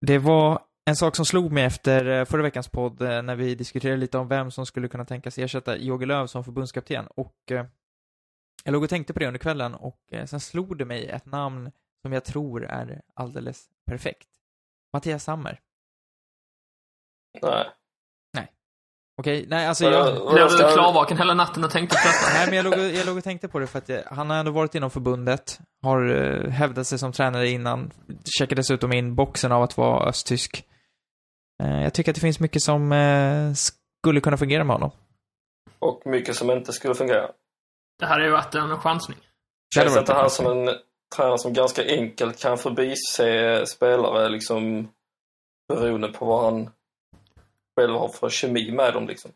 Det var en sak som slog mig efter eh, förra veckans podd eh, när vi diskuterade lite om vem som skulle kunna tänkas ersätta Jogi Löw som förbundskapten och eh, jag låg och tänkte på det under kvällen och sen slog det mig ett namn som jag tror är alldeles perfekt. Mattias Sammer. Nej. Okej, nej alltså jag... Blev du klarvaken hela natten och tänkte på detta? Nej, men jag låg, jag låg och tänkte på det för att jag, han har ändå varit inom förbundet, har uh, hävdat sig som tränare innan, checkar dessutom in boxen av att vara östtysk. Eh, jag tycker att det finns mycket som eh, skulle kunna fungera med honom. Och mycket som inte skulle fungera. Det hade ju varit en chansning. Känns inte han som en tränare som ganska enkelt kan förbise spelare liksom beroende på vad han själv har för kemi med dem liksom.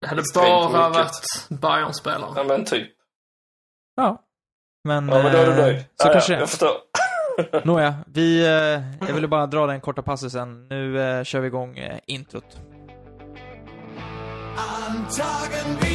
Det hade Extremt bara mycket. varit Bayern-spelare. Ja men typ. Ja. Men, Ja men då är du eh, nöjd. Så ja, kanske ja, det. jag förstår. Nåja, vi, eh, jag ville bara dra den korta passusen. Nu eh, kör vi igång introt. An Tagen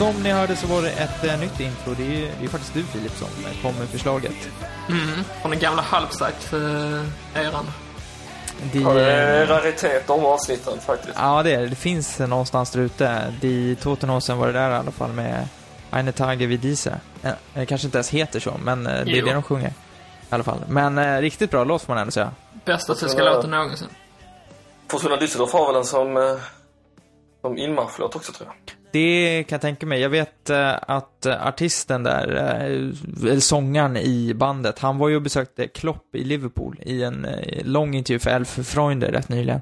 Som ni hörde så var det ett eh, nytt intro. Det är ju det är faktiskt du Filip som eh, kom med förslaget. Mm, från den gamla halvsagt-eran. Det, Ja, det är raritet de avsnitten faktiskt. Ja, det är det. Det finns någonstans där ute. De Totenhausen var det där i alla fall med Eine Tage wie diese. Eh, Det kanske inte ens heter så, men eh, det är Jo. det de sjunger. I alla fall. Men eh, riktigt bra låt får man ändå säga. Bästa tyska låten någonsin. Fortuna Düsseldorf har väl en som, eh, som inmarschlåt också tror jag. Det kan jag tänka mig. Jag vet eh, att eh, artisten där, eh, eller sångaren i bandet, han var ju och besökte Klopp i Liverpool i en lång intervju för Elf Freunde rätt nyligen.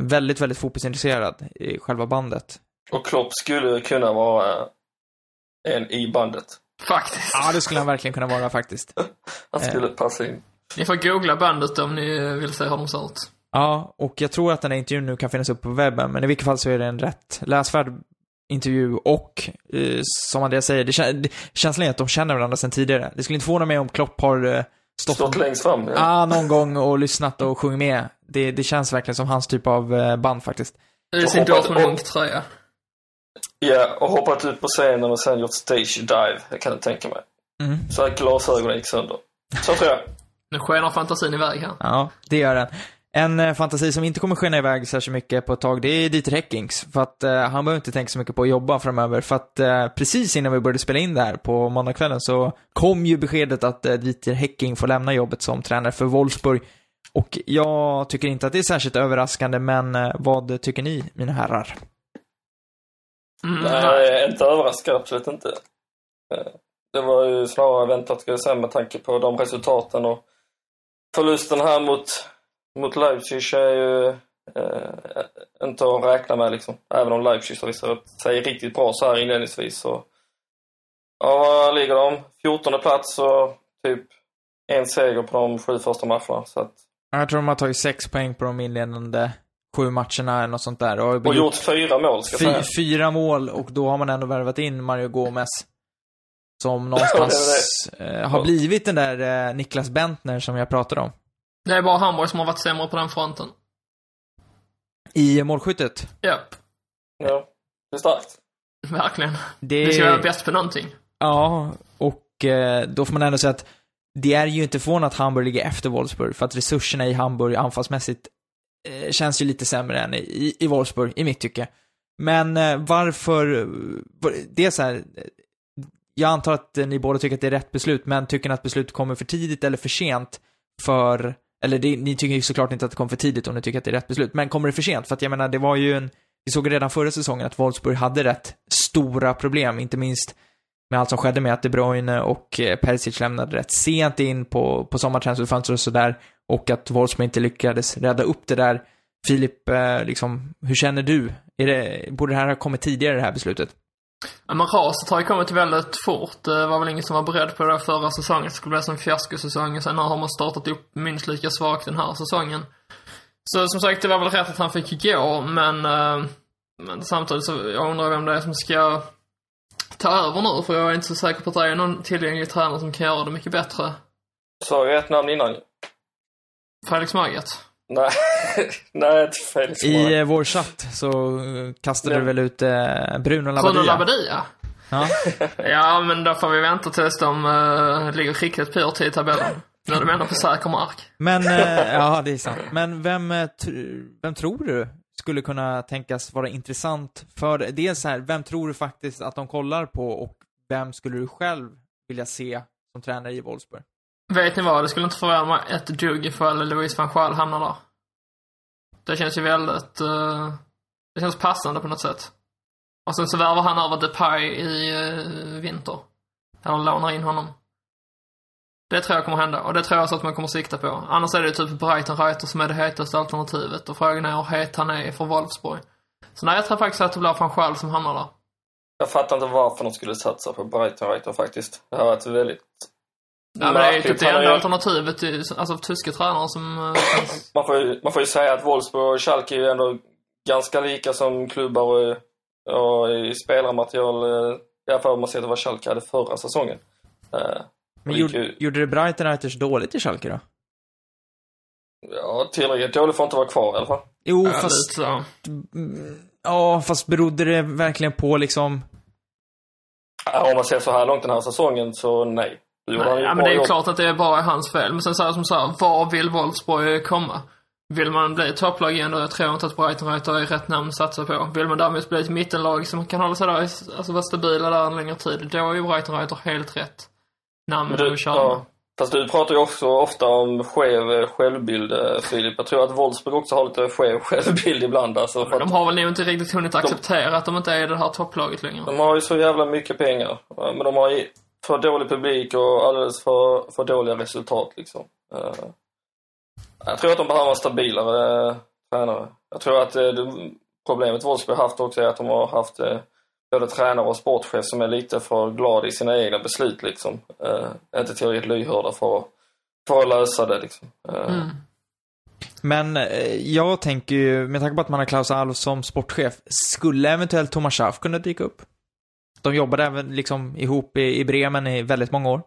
Väldigt, väldigt fotbollsintresserad i själva bandet. Och Klopp skulle kunna vara en i bandet. Faktiskt. Ja, det skulle han verkligen kunna vara faktiskt. Han skulle passa in. Ni får googla bandet om ni vill se hur de ser ut. Ja, och jag tror att den här intervjun nu kan finnas upp på webben, men i vilket fall så är det en rätt läsvärd intervju och, eh, som Andreas säger, det, kän- det, känslan är att de känner varandra sedan tidigare. Det skulle inte förvåna mig om Klopp har eh, stått, Stått längst fram. Ja. ah, någon gång och lyssnat och sjungit med. Det, det känns verkligen som hans typ av eh, band faktiskt. I sin hoppas- Dortmund-tröja. ja, och hoppat ut på scenen och sen gjort stage dive. Det kan jag tänka mig. Mm. Så att glasögonen gick sönder. Så tror jag. Nu skenar fantasin iväg här. Ja, det gör den. En eh, fantasi som inte kommer skena iväg särskilt mycket på ett tag, det är Dieter Häckings. För att eh, han behöver inte tänka så mycket på att jobba framöver. För att eh, precis innan vi började spela in det här på måndagskvällen så kom ju beskedet att eh, Dieter Häcking får lämna jobbet som tränare för Wolfsburg. Och jag tycker inte att det är särskilt överraskande, men eh, vad tycker ni, mina herrar? Mm, Nej, jag är inte överraskad, absolut inte. Eh, Det var ju snarare väntat, ska jag säga, med tanke på de resultaten och förlusten här mot, mot Leipzig är ju eh, inte att räkna med liksom. Även om Leipzig har visat sig riktigt bra så här inledningsvis så... Ja, vad ligger de? 14 plats och typ en seger på de sju första matcherna. Så att, Jag tror de har tagit sex poäng på de inledande sju matcherna eller något sånt där. Och, och gjort fyra mål, ska jag säga. fyra mål och då har man ändå värvat in Mario Gomez. Som någonstans eh, har blivit den där eh, Niklas Bentner som jag pratade om. Det är bara Hamburg som har varit sämre på den fronten. I målskyttet. Japp. Ja, det är starkt. Verkligen. Det, ska vara bäst på någonting. Ja, och eh, då får man ändå säga att det är ju inte förvånande att Hamburg ligger efter Wolfsburg, för att resurserna i Hamburg anfallsmässigt eh, känns ju lite sämre än i, i Wolfsburg, i mitt tycke. Men eh, varför, var- det är så här, jag antar att ni båda tycker att det är rätt beslut, men tycker ni att beslutet kommer för tidigt eller för sent för, eller det, ni tycker ju såklart inte att det kom för tidigt om ni tycker att det är rätt beslut, men kommer det för sent? För att jag menar, det var ju en, vi såg redan förra säsongen att Wolfsburg hade rätt stora problem, inte minst med allt som skedde med att De Bruyne och eh, Perisic lämnade rätt sent in på, på sommartransferfönstret och sådär. Och att Wolfsburg inte lyckades rädda upp det där. Filip, eh, liksom, hur känner du? Är det, borde det här ha kommit tidigare, det här beslutet? Ja, men raset har ju kommit väldigt fort. Det var väl ingen som var beredd på det förra säsongen. Det skulle bli som fiaskosäsong. Sen har man startat upp minst lika svagt den här säsongen. Så som sagt, det var väl rätt att han fick gå, men, eh, men samtidigt så jag undrar vem det är som ska ta över nu. För jag är inte så säker på att det är någon tillgänglig tränare som kan göra det mycket bättre Sa jag ett namn innan? Felix Magath. Nej, nej inte Felix I Magath. eh, vår chatt så eh, kastade du väl ut eh, Bruno Bruno Labbadia? Labbadia. Ja. Ja, men då får vi vänta tills de uh, ligger riktigt pyrt i tabellen. Nu är de ändå på säker mark. Men, eh, ja det är sant. Men vem, eh, tr- vem tror du skulle kunna tänkas vara intressant för, dels så här, vem tror du faktiskt att de kollar på och vem skulle du själv vilja se som tränare i Wolfsburg? Vet ni vad? Det skulle inte förvåna mig ett dugg ifall Louise van Gaal hamnar där. Det känns ju väldigt... Uh, det känns passande på något sätt. Och sen så värvar han över Depay i uh, vinter. Eller lånar in honom. Det tror jag kommer hända och det tror jag så att man kommer sikta på. Annars är det ju typ Brighton Reiter som är det hetaste alternativet och frågan är hur het han är för Wolfsburg. Så nej, jag tror faktiskt att det blir van Gaal som hamnar där. Jag fattar inte varför de skulle satsa på Brighton Reiter faktiskt. Det har varit väldigt... Ja, men det är ju typ det enda alternativet, till, alltså tyska tränare som finns. Man får, ju, man får ju säga att Wolfsburg och Schalke är ju ändå ganska lika som klubbar och, och i spelarmaterial. eh, I alla fall om man ser till vad Schalke hade förra säsongen. Eh, Men gjorde, ju- gjorde det Brighton Reiters dåligt i Schalke då? Ja, tillräckligt dåligt för att inte vara kvar i alla fall. Jo, Ja, fast... så. Ja, fast berodde det verkligen på liksom... Ja, Om man ser så här långt den här säsongen så nej. Ja, men det är ju klart att det är bara hans fel. Men sen så här som så här, var vill Wolfsburg komma? Vill man bli ett topplag igen då? Jag tror inte att Brighton Reiter är rätt namn att satsa på. Vill man däremot bli ett mittenlag som kan hålla sig där, i- alltså vara stabila där en längre tid, då är ju Brighton Reiter helt rätt namn att köra ja, fast du pratar ju också ofta om skev eh, självbild, eh, Filip. Jag tror att Wolfsburg också har lite skev självbild ibland. Alltså, Men de har väl nog inte riktigt hunnit acceptera att de inte är det här topplaget längre. de har ju så jävla mycket pengar. Men de har ju för dålig publik och alldeles för, för dåliga resultat liksom. Eh, Jag tror att de behöver en stabilare eh, tränare. Jag tror att eh, det, problemet Wolfsburg har haft också är att de har haft både tränare och sportchef som är lite för glada i sina egna beslut liksom. Eh, inte tillräckligt lyhörda för, för att lösa det liksom. Eh, Mm. Men jag tänker ju, med tanke på att man har Klaus Alf som sportchef, skulle eventuellt Thomas Schaff kunna dyka upp? De jobbade även liksom ihop i, i Bremen i väldigt många år.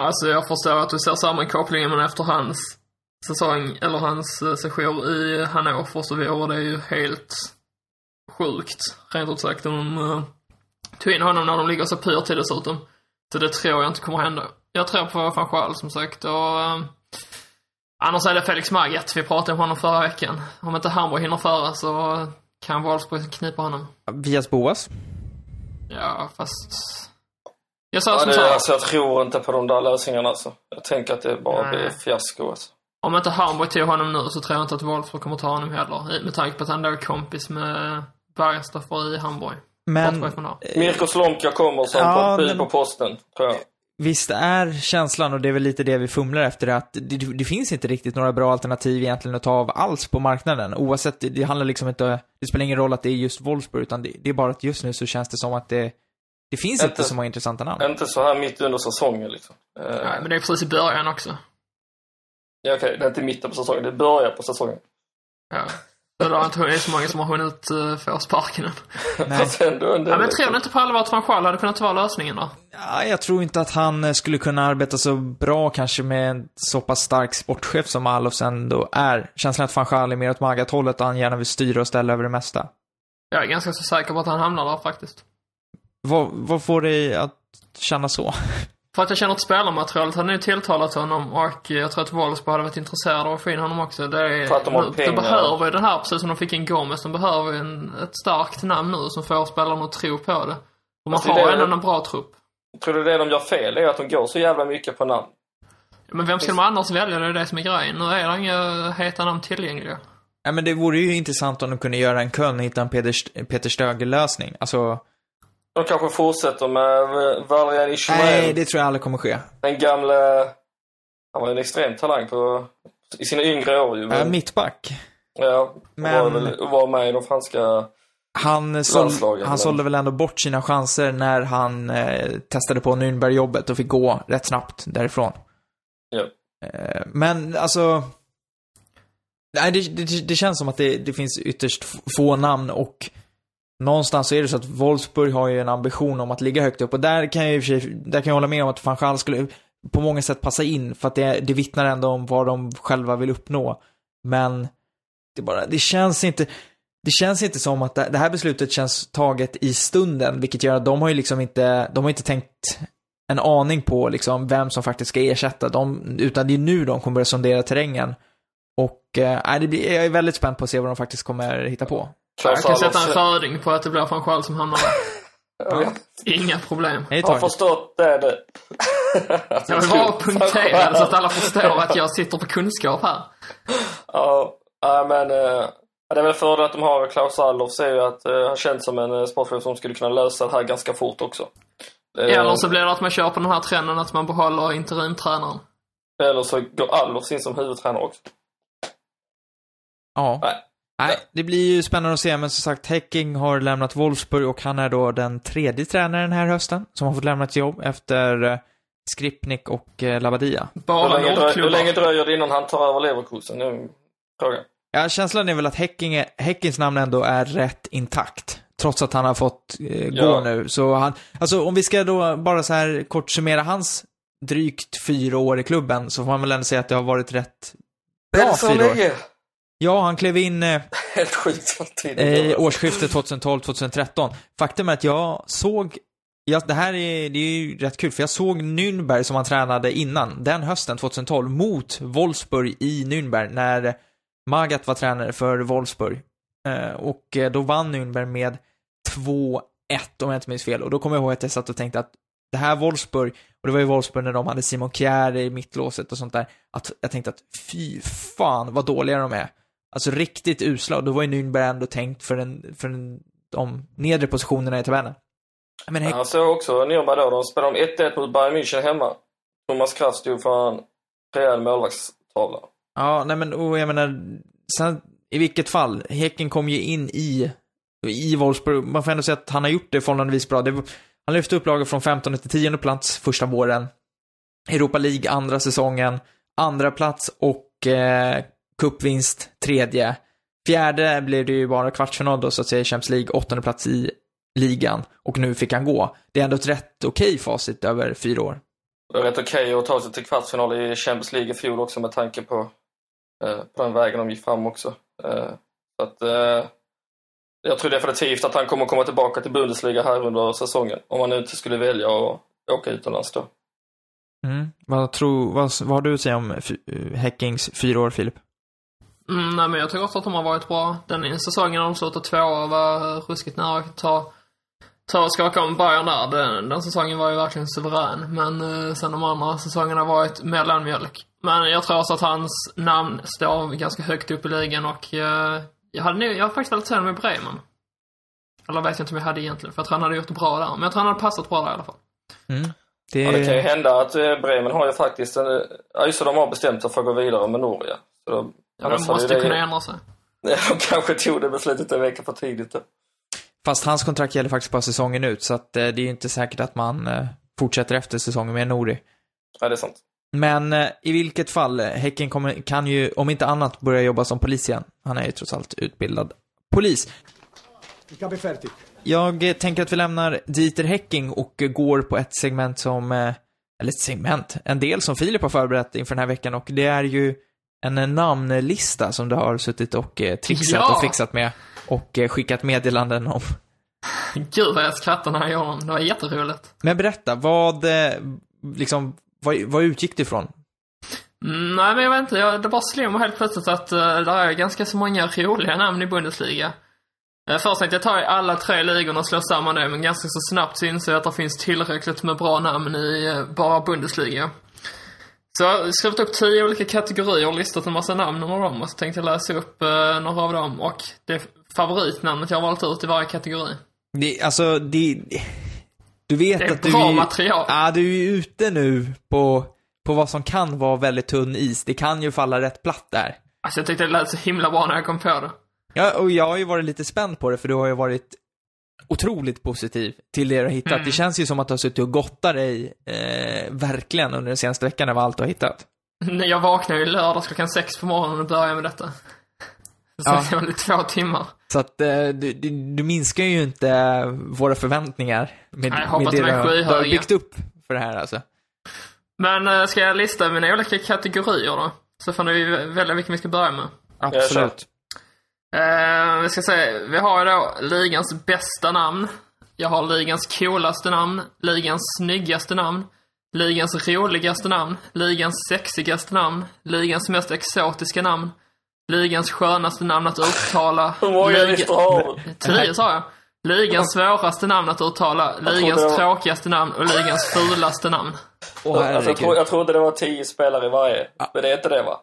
Alltså jag förstår att du ser sammankopplingen men efter hans säsong, eller hans eh, session i Hannover så vore det ju helt sjukt, rent ut sagt, om de uh, tog in honom när de ligger så pyrt till dessutom. Så det tror jag inte kommer hända. Jag tror på van Gaal som sagt och uh, annars är det Felix Magath, vi pratade om honom förra veckan. Om inte Hamburg hinner före så kan Wolfsburg knipa honom. Vias Boas. Ja, fast... Jag sa Ja, som det, så här, alltså, jag tror inte på de där lösningarna alltså. Jag tänker att det bara Nej. blir fiasko alltså. Om inte Hamburg tog honom nu så tror jag inte att Wolfsburg kommer ta honom heller. Med tanke på att han då är kompis med Bergstoffer i Hamburg. Men. Mirko Slomka kommer som Ja, bud men- på posten, tror jag. Visst är känslan, och det är väl lite det vi fumlar efter, att det, det finns inte riktigt några bra alternativ egentligen att ta av alls på marknaden. Oavsett, det, det handlar liksom inte, det spelar ingen roll att det är just Wolfsburg, utan det, det är bara att just nu så känns det som att det, det finns inte Inte- så många intressanta namn. Inte så här mitt under säsongen liksom. Eh, Nej, men det är precis i början också. ja, okej, det är inte mitten på säsongen, det börjar på säsongen. Ja. Så det har inte hunnit så många som har hunnit uh, få sparken än. Ja, men tror ni inte på allvar att van Gaal hade kunnat vara lösningen då? Ja, jag tror inte att han eh, skulle kunna arbeta så bra kanske med en så pass stark sportchef som Alofs ändå är. Känslan att van Gaal är mer åt Magat-hållet och han gärna vill styra och ställa över det mesta. Jag är ganska så säker på att han hamnar där faktiskt. Vad, vad får dig att känna så? För att jag känner att spelarmaterialet hade nu tilltalat honom och jag tror att Wolfsburg hade varit intresserade av att få in honom också. Det är, För att de har nu- pengar. De behöver ju det här, precis som de fick in Gomes, de behöver ju en, ett starkt namn nu som får spelarna att tro på det. Och man är har ändå en bra trupp. Tror du det de gör fel är att de går så jävla mycket på namn? Men vem ska man annars välja? Det är det som är grejen. Nu är det inga heta namn tillgängliga. Ja, men det vore ju intressant om de kunde göra en Köln och hitta en Peter, Peter Stöger-lösning. Alltså, De kanske fortsätter med Valerian Ismail. nej, det tror jag aldrig kommer ske. Den gamle... Han var en extrem talang på, i sina yngre år ju. Äh, Men, mittback. ja, men- var, väl, var med i de franska... Han, sål, Landslaget, han men- sålde väl ändå bort sina chanser när han eh, testade på Nürnberg-jobbet och fick gå rätt snabbt därifrån. Ja. Eh, men alltså... Nej, det, det, det känns som att det, det finns ytterst få namn och någonstans så är det så att Wolfsburg har ju en ambition om att ligga högt upp och där kan jag i och för sig, där kan jag hålla med om att van Gaal skulle, på många sätt passa in för att det, det vittnar ändå om vad de själva vill uppnå. Men det bara, det känns inte, det känns inte som att det, det här beslutet känns taget i stunden, vilket gör att de har ju liksom inte, de har inte tänkt en aning på liksom vem som faktiskt ska ersätta dem, utan det är nu de kommer börja sondera terrängen. Och äh, det blir, jag är väldigt spänd på att se vad de faktiskt kommer hitta på. Jag kan sätta en Alofs förding på att det blir van Schaal som hamnar där. ja. Inga problem. Hej har förstått det. Att Jag vill tror- bara punktera så att alla förstår att jag sitter på kunskap här. Ja, men eh, det är väl fördelen att de har Klaus Allofs är ju att eh, han känns som en eh, sportchef som skulle kunna lösa det här ganska fort också. Eller så blir det att man kör på den här trenden att man behåller interimtränaren. eller så går Allofs in som huvudtränare också. Ja. Nej. Nej, det blir ju spännande att se, men som sagt, Häcking har lämnat Wolfsburg och han är då den tredje tränaren den här hösten som har fått lämna ett jobb efter eh, Skripnik och eh, Labadia. Hur Bara länge, dröj, hur länge dröjer det innan han tar över Leverkusen? Är frågan. Ja, känslan är väl att Häcking är, Häckings namn ändå är rätt intakt. Trots att han har fått eh, gå Ja. nu. Så han, alltså om vi ska då bara så här kort summera hans drygt fyra år i klubben, så får man väl ändå säga att det har varit rätt bra fyra år. länge? Ja, han klev in eh, Helt sjukt vad tiden i årsskiftet 2012-2013. Faktum är att jag såg, ja, det här är, det är ju rätt kul, för jag såg Nürnberg som han tränade innan, den hösten 2012, mot Wolfsburg i Nürnberg, när Magat var tränare för Wolfsburg. Eh, och eh, då vann Nürnberg med 2-1, om jag inte minns fel. Och då kommer jag ihåg att jag satt och tänkte att det här Wolfsburg, och det var ju Wolfsburg när de hade Simon Kjär i mittlåset och sånt där, att jag tänkte att fy fan vad dåliga de är. Alltså riktigt usla, och då var ju Nürnberg ändå tänkt för, en, för en, de nedre positionerna i tabellen. Men Häck, Jag såg också Nürnberg då. De spelade om 1-1 mot Bayern München hemma. Thomas Kraft stod för en rejäl målvaktstavla. ja, nej men, och jag menar, sen, i vilket fall, Häcken kom ju in i, i Wolfsburg, man får ändå säga att han har gjort det förhållandevis bra. Det, han lyfte upp laget från 15 till 10 plats första våren. Europa League andra säsongen, andra plats och eh, cupvinst tredje. Fjärde blev det ju bara kvartsfinal då, så att säga, i Champions League, åttonde plats i ligan. Och nu fick han gå. Det är ändå ett rätt okej facit över fyra år. Det är rätt okej att ta sig till kvartsfinal i Champions League i fjol också med tanke på, eh, på den vägen de gick fram också. Eh, så att, eh, jag tror definitivt att han kommer komma tillbaka till Bundesliga här under säsongen. Om han nu inte skulle välja att åka utomlands då. Mm. Vad, tror, vad, vad har du att säga om Häckings fyra år, Filip? Mm, nej, men jag tycker också att de har varit bra. Den säsongen de slutade tvåa var ruskigt nära att ta, ta och skaka om Bayern där. Den, den säsongen var ju verkligen suverän. Men eh, sen de andra säsongerna har varit mellanmjölk. Men jag tror också att hans namn står ganska högt upp i ligan och eh, jag hade nog, jag har faktiskt velat se honom i Bremen. Eller vet jag inte om jag hade egentligen, för jag tror han hade gjort det bra där. Men jag tror han hade passat bra där i alla fall. Mm. Det, Ja, det kan ju hända att eh, Bremen har ju faktiskt en... eh, Ja, just det, de har bestämt sig för att gå vidare med Norge. Så de, Ja, annars de måste det- kunna ändra sig. De kanske tog det beslutet en vecka för tidigt då. Fast hans kontrakt gäller faktiskt bara säsongen ut, så att eh, det är ju inte säkert att man eh, fortsätter efter säsongen med Nori. Ja, det är sant. Men eh, i vilket fall, Häcken kommer, kan ju, om inte annat, börja jobba som polis igen. Han är ju trots allt utbildad polis. Jag tänker att vi lämnar Dieter Häcking och går på ett segment som, eller ett segment, en del som Filip har förberett inför den här veckan och det är ju en eh, namnlista som du har suttit och eh, trixat Ja. och fixat med och eh, skickat meddelanden om. Gud vad jag skrattade när jag gjorde den. Det var jätteroligt. Men berätta, vad, eh, liksom, vad, vad utgick det ifrån? Mm, nej, men jag vet inte. Jag, det bara slog mig helt plötsligt att uh, det är ganska så många roliga namn i Bundesliga. Uh, först tänkte jag ta alla tre ligorna och slå samman det, men ganska så snabbt så insåg jag att det finns tillräckligt med bra namn i uh, bara Bundesliga. Så jag har skrivit upp tio olika kategorier och listat en massa namn under dem och så tänkte jag läsa upp uh, några av dem och det favoritnamnet jag har valt ut i varje kategori. Det, alltså, det... Du vet Det är att du bra är, material. Ja, du är ute nu på, på vad som kan vara väldigt tunn is. Det kan ju falla rätt platt där. Alltså jag tyckte det lät så himla bra när jag kom på det. Ja, och jag har ju varit lite spänd på det, för du har ju varit otroligt positiv till det du har hittat. Mm. Det känns ju som att du har suttit och gottat dig, eh, verkligen, under den senaste veckan över allt du har hittat. När jag vaknade ju lördags klockan sex på morgonen och började med detta. Så Ja. det var lite två timmar. Så att eh, du, du, du minskar ju inte våra förväntningar med, Nej, jag hoppas med det du har, du har byggt upp för det här alltså. Men eh, ska jag lista mina olika kategorier då? Så får ni välja vilken vi ska börja med. Absolut. Eh, vi ska se, vi har då ligans bästa namn. Jag har ligans coolaste namn, ligans snyggaste namn, ligans roligaste namn, ligans sexigaste namn, ligans mest exotiska namn, ligans skönaste namn att uttala. Hur många liga- listor har du? Tio sa jag. Ligans svåraste namn att uttala, ligans var- tråkigaste namn och ligans fulaste namn. Åh Alltså, jag, herregud. tror, jag trodde det var tio spelare i varje. Men det är inte det va?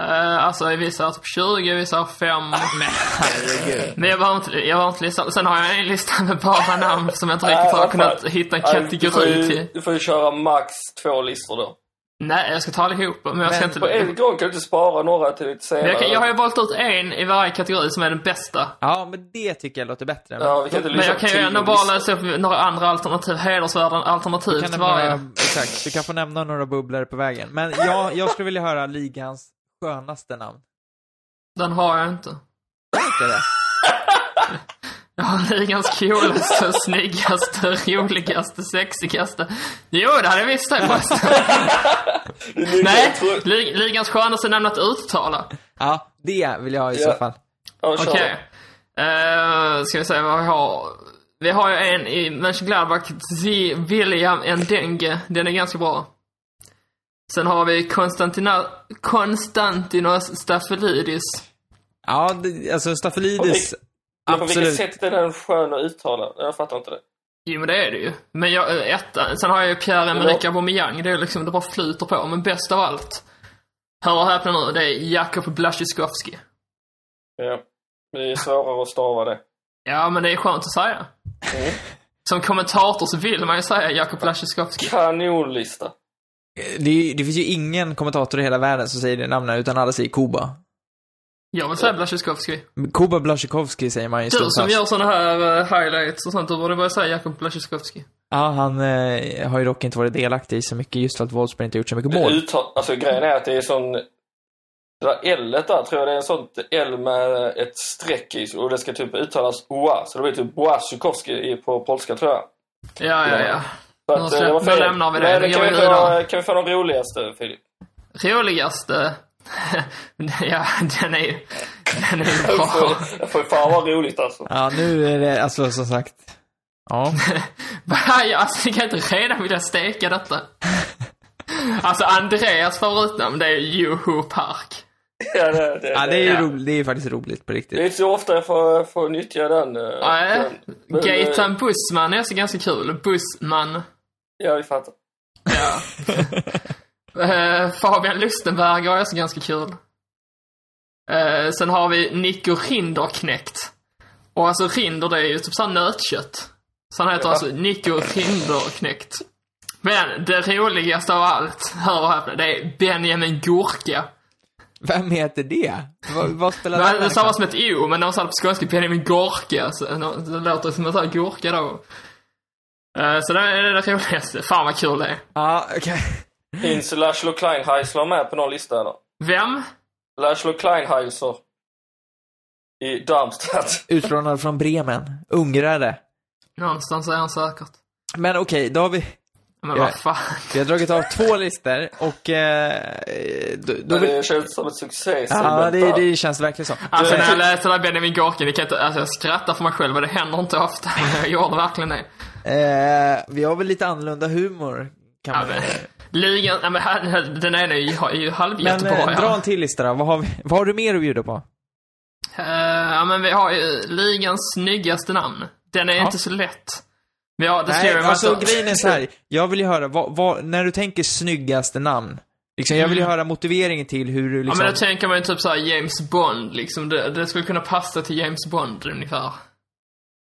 Uh, alltså i vissa har typ 20, i vissa har 5. Herregud. Men jag behöver inte, jag behöver inte lista. Sen har jag en lista med bara namn som jag inte riktigt har vad kunnat hitta en får kategori ju, till. du får ju köra max två listor då. Nej, jag ska ta allihop. Men jag ska Men inte... På en gång kan du inte spara några till lite Men senare. jag, kan, jag har ju valt ut en i varje kategori som är den bästa. Ja, men det tycker jag låter bättre. Men Ja, vi kan inte Men jag kan ju ändå bara läsa upp några andra alternativ, hedersvärda alternativ kan till nämna, varje. exakt, du kan få nämna några bubblor på vägen. Men jag, jag skulle vilja höra ligans skönaste namn. Den har jag inte. Inte det? Har ligans coolaste, snyggaste, roligaste, sexigaste. Jo, det hade jag visst det. Nej, ligans skönaste namn att uttala. Ja, det vill jag ha i Ja. så fall. Ja, kör. Okej. Eh, ska vi se vad vi har. Vi har ju en i Mönchengladbach, William Ndenge. Den är ganska bra. Sen har vi Konstantina, Konstantinos Staphylidis. Ja, det, alltså Staffelides, Men på vilket sätt är den skön att uttala? Jag fattar inte det. Jo men det är det ju. Men jag, eh, ettan, sen har jag ju Pierre-Emerick Aubameyang. Det är liksom, det bara flyter på. Men bäst av allt. Hör och häpna nu, det är Jakub Blaszczykowski. Ja. Det är svårare att stava det. Ja men det är skönt att säga. Mm. Som kommentator så vill man ju säga Jakub Blaszczykowski. Kanonlista. Det, det finns ju ingen kommentator i hela världen som säger det namnet, utan alla säger Kuba. Jag vill säga Blaszczykowski. Kuba Blaszczykowski säger man ju Du som gör såna här eh, highlights och sånt, du borde börja säga Jakub Blaszczykowski. Ja, han eh, har ju dock inte varit delaktig i så mycket just för att Wolfsburg inte gjort så mycket mål. Uttal, alltså grejen är att det är sån... Det där L där tror jag det är en sånt L med ett streck i och det ska typ uttalas OA. Så det blir typ Boasukowski på polska tror jag. Ja, ja, ja. Så att, släpp- eh, det var fel. lämnar vi det. Men kan, vi få, vidare. kan vi få de roligaste Filip? Roligaste... ja, den är ju... Den är ju Jag bra. får, jag får ju fan vara roligt alltså. Ja, nu är det alltså som sagt. Ja. Ja, Alltså, ni kan inte redan vilja steka detta. Alltså, Andreas favoritnamn, det är Juho Park. Ja, det, det, ja, det är ju Ja. roligt. Det är ju faktiskt roligt på det är riktigt. inte så ofta jag får, får nyttja den. eh, Nej. eh, Gaetan Bussman är också ganska kul. Bussman. Ja, vi fattar. Ja. Eh, Fabian Lustenberger är också ganska kul. Eh, sen har vi Nico Rinderknäckt. Och alltså Rinder, det är ju typ såhär nötkött. Så han heter Ja. alltså Nico Rinderknäckt. Men det roligaste av allt, hör och häpna, det är Benjamin Gurka. Vem heter det? Vad, spelar Det är den samma som ett O, men man sa det på skånska, Benjamin Gorka, så det låter som att säga gurka då. Eh, Så det är det roligaste. Fan vad kul det är. Ja, okej. Finns Laszlo Kleinheisler med på någon lista eller? Vem? Laszlo Kleinheiser. I Darmstadt. Utlånad från Bremen. Ungrare. Någonstans är han säkert. Men okej, då har vi, Men Ja. vad fan. vi har dragit av två listor och eh, då, då vill, det känns som ett succé. Ja, det, det känns verkligen så. Alltså när jag läste den här Benjamin Gorka, det kan jag inte, alltså jag skrattar för mig själv och det händer inte ofta, men jag gjorde verkligen det. Eh, vi har väl lite annorlunda humor, kan Ja, man men, ligan, ja, men den ena är ju, är ju Men halvjättebra. eh, dra ja. en till lista då. Vad har, vi, vad har du mer att bjuda på? Eh, ja, men vi har ju ligans snyggaste namn. Den är Ja. inte så lätt. Vi har, det Nej, alltså grejen är så här. Jag vill ju höra, vad, vad, när du tänker snyggaste namn, liksom, jag vill ju höra motiveringen till hur du Ja liksom... men då tänker man ju typ såhär James Bond, liksom. Det, det skulle kunna passa till James Bond ungefär.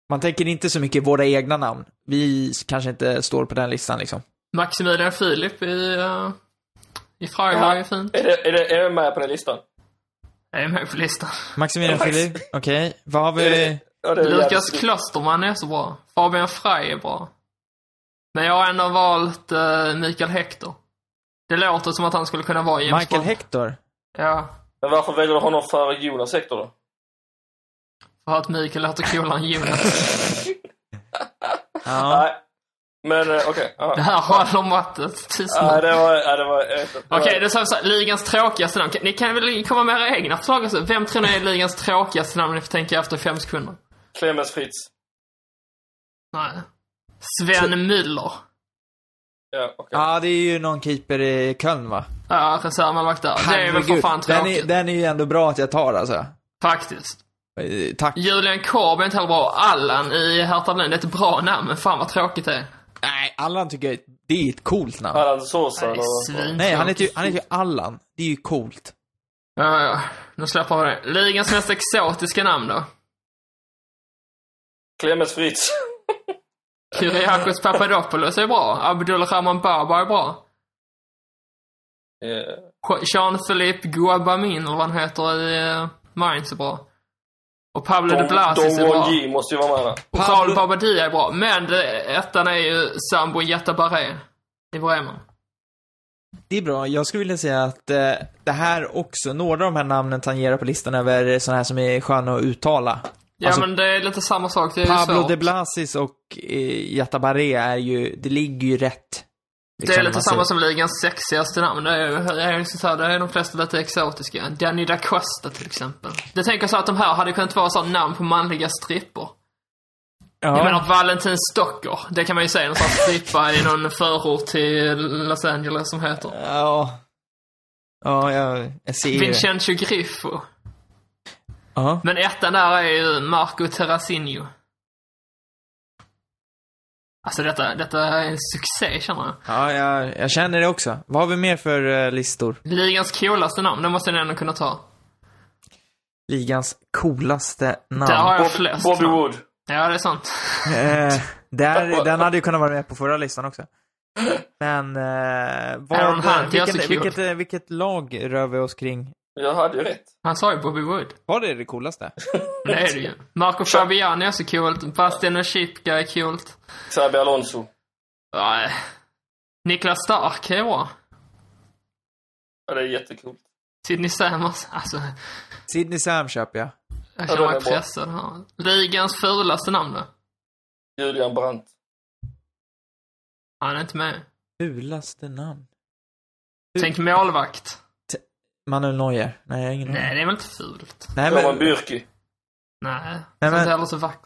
Man tänker inte så mycket våra egna namn. Vi kanske inte står på den listan liksom. Maximilian Filip i, uh, i Freiburg är fint. Är det, är, det, är det med på den listan? Jag är med på listan. Maximilian Max- Filip, okej. Vad har vi? Ja, Lukas Klosterman är så bra. Fabian Frey är bra. Men jag har ändå valt uh, Mikael Hector. Det låter som att han skulle kunna vara James Michael Bond. Hector? Ja. Men varför väljer du honom före Jonas Hector då? För att Mikael heter coolare än Jonas. Ja. Nej. Men eh, okej. ja. Det här håller måttet. Tystnad. Ja, det var... Ja, det var Okej, det är så, ligans tråkigaste namn. Ni kan väl komma med era egna förslag också? Vem tror ni är ligans tråkigaste namn? Ni får tänka efter fem sekunder. Clemens Fritz. Nej. Sven Müller. Ja, okej. Ja, det är ju någon keeper i Köln va? Ja, reservmålvakt där. Det är väl för fan den är, tråkigt. den är ju ändå bra att jag tar alltså. Faktiskt. Eh, Tack. Julian Korb är inte heller bra. Allan i Hertha Berlin, det är ett bra namn, men fan vad tråkigt det är. Nej, Allan tycker jag, det är ett coolt namn. Allan Sosa Nej, eller... Nej, han heter ju, han heter ju Allan. Det är ju coolt. Ja, ja. Nu släpper vi det. Ligans mest exotiska namn då? Clemens Fritz. Kyriakos Papadopoulos är bra. Abdul Rahman Baba är bra. Eh, Jean-Philippe Guabamin, eller vad han heter i uh, Mainz är bra. Och Pablo de Don, Blasis är Don bra. Juan Ji måste ju vara med där. Och Pablo- Babadia är bra. Men det, ettan är ju Sambo Jetabaré i Bremen. Det är bra. Jag skulle vilja säga att eh, det här också, några av de här namnen tangerar på listan över sådana här som är sköna att uttala. Ja, Alltså, men det är lite samma sak. Det är Pablo de Blasis och eh, Jatabaré är ju, det ligger ju rätt. Det är Liksom, lite samma som ligans sexigaste namn. Det är, ju- det är, ju så här, det är de flesta lite exotiska. Danny da Costa till exempel. Jag tänker så att de här hade kunnat vara sån namn på manliga strippor. Jag Ja, menar Valentin Stocker. Det kan man ju säga, någon sån strippa i någon förort till Los Angeles som heter. ja. Ja, jag, jag ser det. Vincenzo Griffo. Ja. Men ettan där är ju Marco Terrasinho. Alltså detta, detta är en succé känner jag. Ja, jag, jag känner det också. Vad har vi mer för eh, listor? Ligans coolaste namn, det måste ni ändå kunna ta. Ligans coolaste namn. Där har jag Bob, flest Bobby namn. Wood. Ja, det är sant. Eh, där, den hade ju kunnat vara med på förra listan också. Men, eh, vad, Aaron Hunt vilket, vilket, eh, vilket lag rör vi oss kring? Jag hade ju rätt. Han sa ju Bobby Wood. Var det det coolaste? Det är det ju. Marco Fabiani är så coolt. Bastian Oshipka är coolt. Xabi Alonso. Nej. Niklas Stark är bra. Ja, det är jättekul. Sidney Samers. Alltså, Sidney Sam köper jag. jag Ja, känner de mig pressad här. Ligans fulaste namn då? Julian Brandt. Han är inte med. Fulaste namn? Tänk målvakt. Manuel Neuer? Nej, jag ingen Nej, det är väl inte fult? Nej, Roman men Bürki. Nej. Nej, det är men- inte heller så vackert.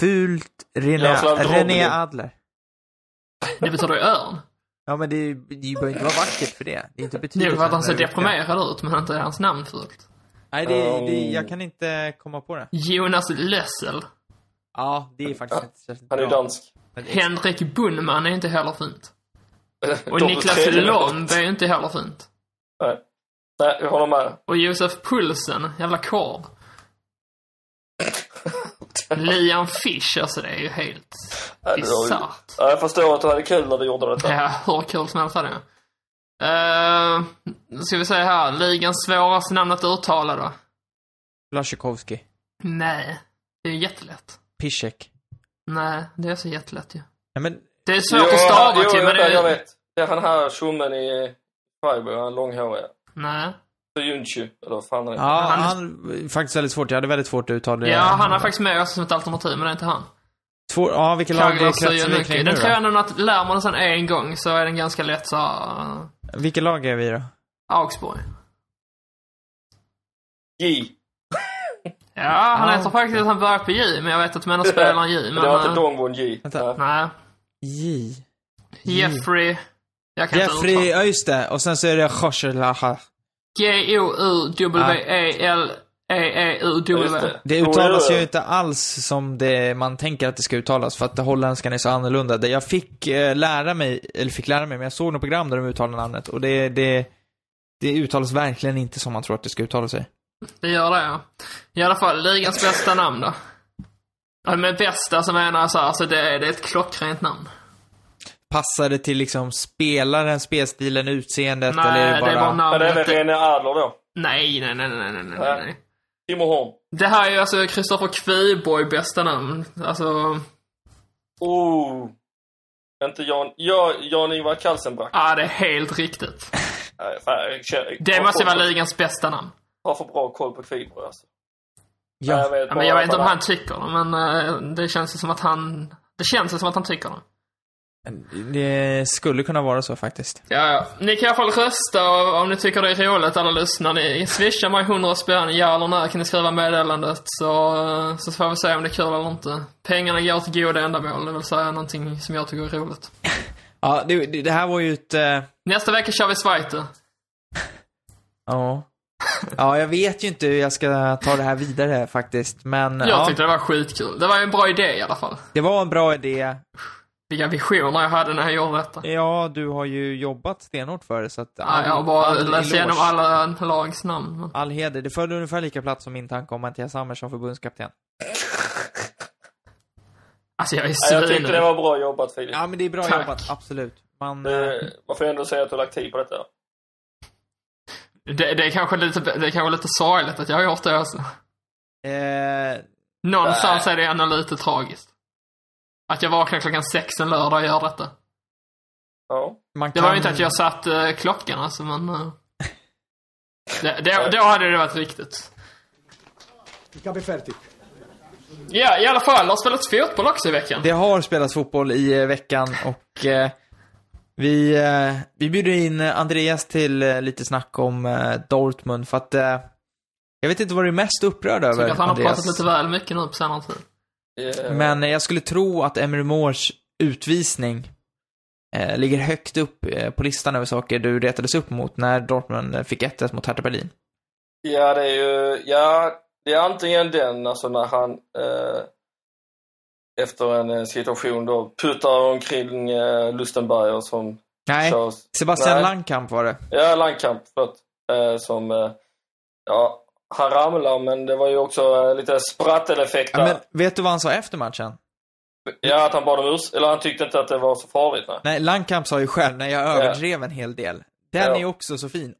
fult René. René Adler. Det betyder ju örn. Ja, men det, det behöver inte vara vackert för det. Det är inte Det är för att han ser det deprimerad ut, men inte är hans namn fult. Nej, det, det, Um. jag kan inte komma på det. Jonas Lössel. Ja, det är faktiskt inte särskilt Han är ju bra. dansk. Men- Henrik Bunnman är inte heller fint. Och Niklas Lomb är inte heller fint. Nej. Nej, jag håller med. Och Josef Pulsen, jävla korv. Liam Fish, alltså det är ju helt Ja, ju- bisarrt. Ja, jag förstår att du hade kul när du gjorde detta. Ja, hur kul som helst hade jag. Uh, ska vi säga här, ligans svåraste namn att uttala då? Blasjukovskij. Nej, det är jättelätt. Piszek. Nej, det är så jättelätt ju. Nej, men Det är svårt att stava jo, till, jag men vet, det jag är... vet. Det är han här tjommen i Freiburg, han långhåriga. Nej. Junchu, eller vad fan han heter. ja, han- han, faktiskt väldigt svårt. Jag hade väldigt svårt att uttala det. Ja, han är faktiskt med också som ett alternativ, men det är inte han. Svår, ja, vilket lag kretsar vi kring nu Den tror jag ändå att lär man sen en gång så är den ganska lätt så Vilket lag är vi då? Augsburg. J. Ja, han Ah, heter faktiskt att han börjar på J, men jag vet att menar spelaren J. Men, det var inte eh, Dongwon J. Vänta. Nej. J. Jeffrey. Jag kan Jeffrey, ja just det. Och sen så är det Khoshelaha. G-O-U-W-E-L-E-E-U-W. Just det. Uttalas ju inte alls som det man tänker att det ska uttalas, för att holländskan är så annorlunda. Det- Jag fick eh, lära mig, eller fick lära mig, men jag såg något program där de uttalade namnet och det, det, det uttalas verkligen inte som man tror att det ska uttala sig. Det gör det, ja. I alla fall, ligans bästa namn då. Ja, med bästa så menar jag så här, alltså det är, det är ett klockrent namn. Passar det till liksom spelaren, spelstilen, utseendet, Nej, eller är det bara... det var Men det är namnet. René Adler då? Nej, nej, nej, nej, nej, nej, nej. Timo Horn. Det här är ju alltså Kristoffer Kviborg bästa namn. Alltså, Oh. Inte Jan... Ja, Jan-Ingvar Kalsenbrack. ja det är helt riktigt. Det måste för- vara ligans bästa namn. Har för bra koll på Kviborg alltså. Ja. Jag vet, Ja, men jag vet inte om han tycker det, men eh, det känns ju som att han Det känns som att han tycker det. Det skulle kunna vara så faktiskt. Ja, ja. Ni kan i alla fall rösta om ni tycker det är roligt, alla lyssnar. Ni swishar mig 100 spänn, ja eller nej, kan ni skriva meddelandet. Så, så får vi se om det är kul eller inte. Pengarna går till goda ändamål, det vill säga någonting som jag tycker är roligt. Ja, det, det här var ju ett... eh, Nästa vecka kör vi Zweite. Ja. Ja, jag vet ju inte hur jag ska ta det här vidare faktiskt, men Jag ja, tyckte det var skitkul. Det var en bra idé i alla fall. det var en bra idé. Vilka visioner jag hade när jag gjorde detta. Ja, du har ju jobbat stenhårt för det, så att... Ja, jag har bara läst igenom alla lags namn. All heder. Det föll ungefär lika plats som min tanke om Mattias som förbundskapten. Alltså jag är Ja, jag tyckte det var bra jobbat Filip. Ja, men det är bra Tack. jobbat, absolut. Man... eh, Det, man får ändå säga att du har lagt tid på detta. Det, det, är kanske lite, det är kanske lite sorgligt att jag har gjort det alltså. Eh, Någonstans är det ändå lite tragiskt. Att jag vaknar klockan sex en lördag och gör detta. Ja. man Det kan... var ju inte att jag satt uh, klockan alltså, men... Uh, det, det, då hade det varit viktigt. Il capo è fertig. Ja, i alla fall. Har spelat fotboll också i veckan. Det har spelats fotboll i eh, veckan och eh, vi, eh, vi bjuder in eh, Andreas till eh, lite snack om eh, Dortmund för att eh, jag vet inte vad du är mest upprörd Jag över, tycker att han har Andreas. pratat lite väl mycket nu på senare tid. Eh, Men jag skulle tro att Emery Moores utvisning eh, ligger högt upp eh, på listan över saker du retades upp mot när Dortmund eh, fick 1-1 mot Hertha Berlin. Ja, det är ju, ja, det är antingen den, alltså när han eh, efter en eh, situation då puttar omkring eh, Lustenberger som Nej, kör, Sebastian Nej. Langkamp var det. ja, Landkamp, förlåt, eh, som, ja, han ramlar men det var ju också eh, lite spratteleffekt Ja, men vet du vad han sa efter matchen? Ja, att han bad om urs eller han tyckte inte att det var så farligt. Nej. Nej, Langkamp sa ju själv när jag överdrev en hel del. Den Ja. är också så fin.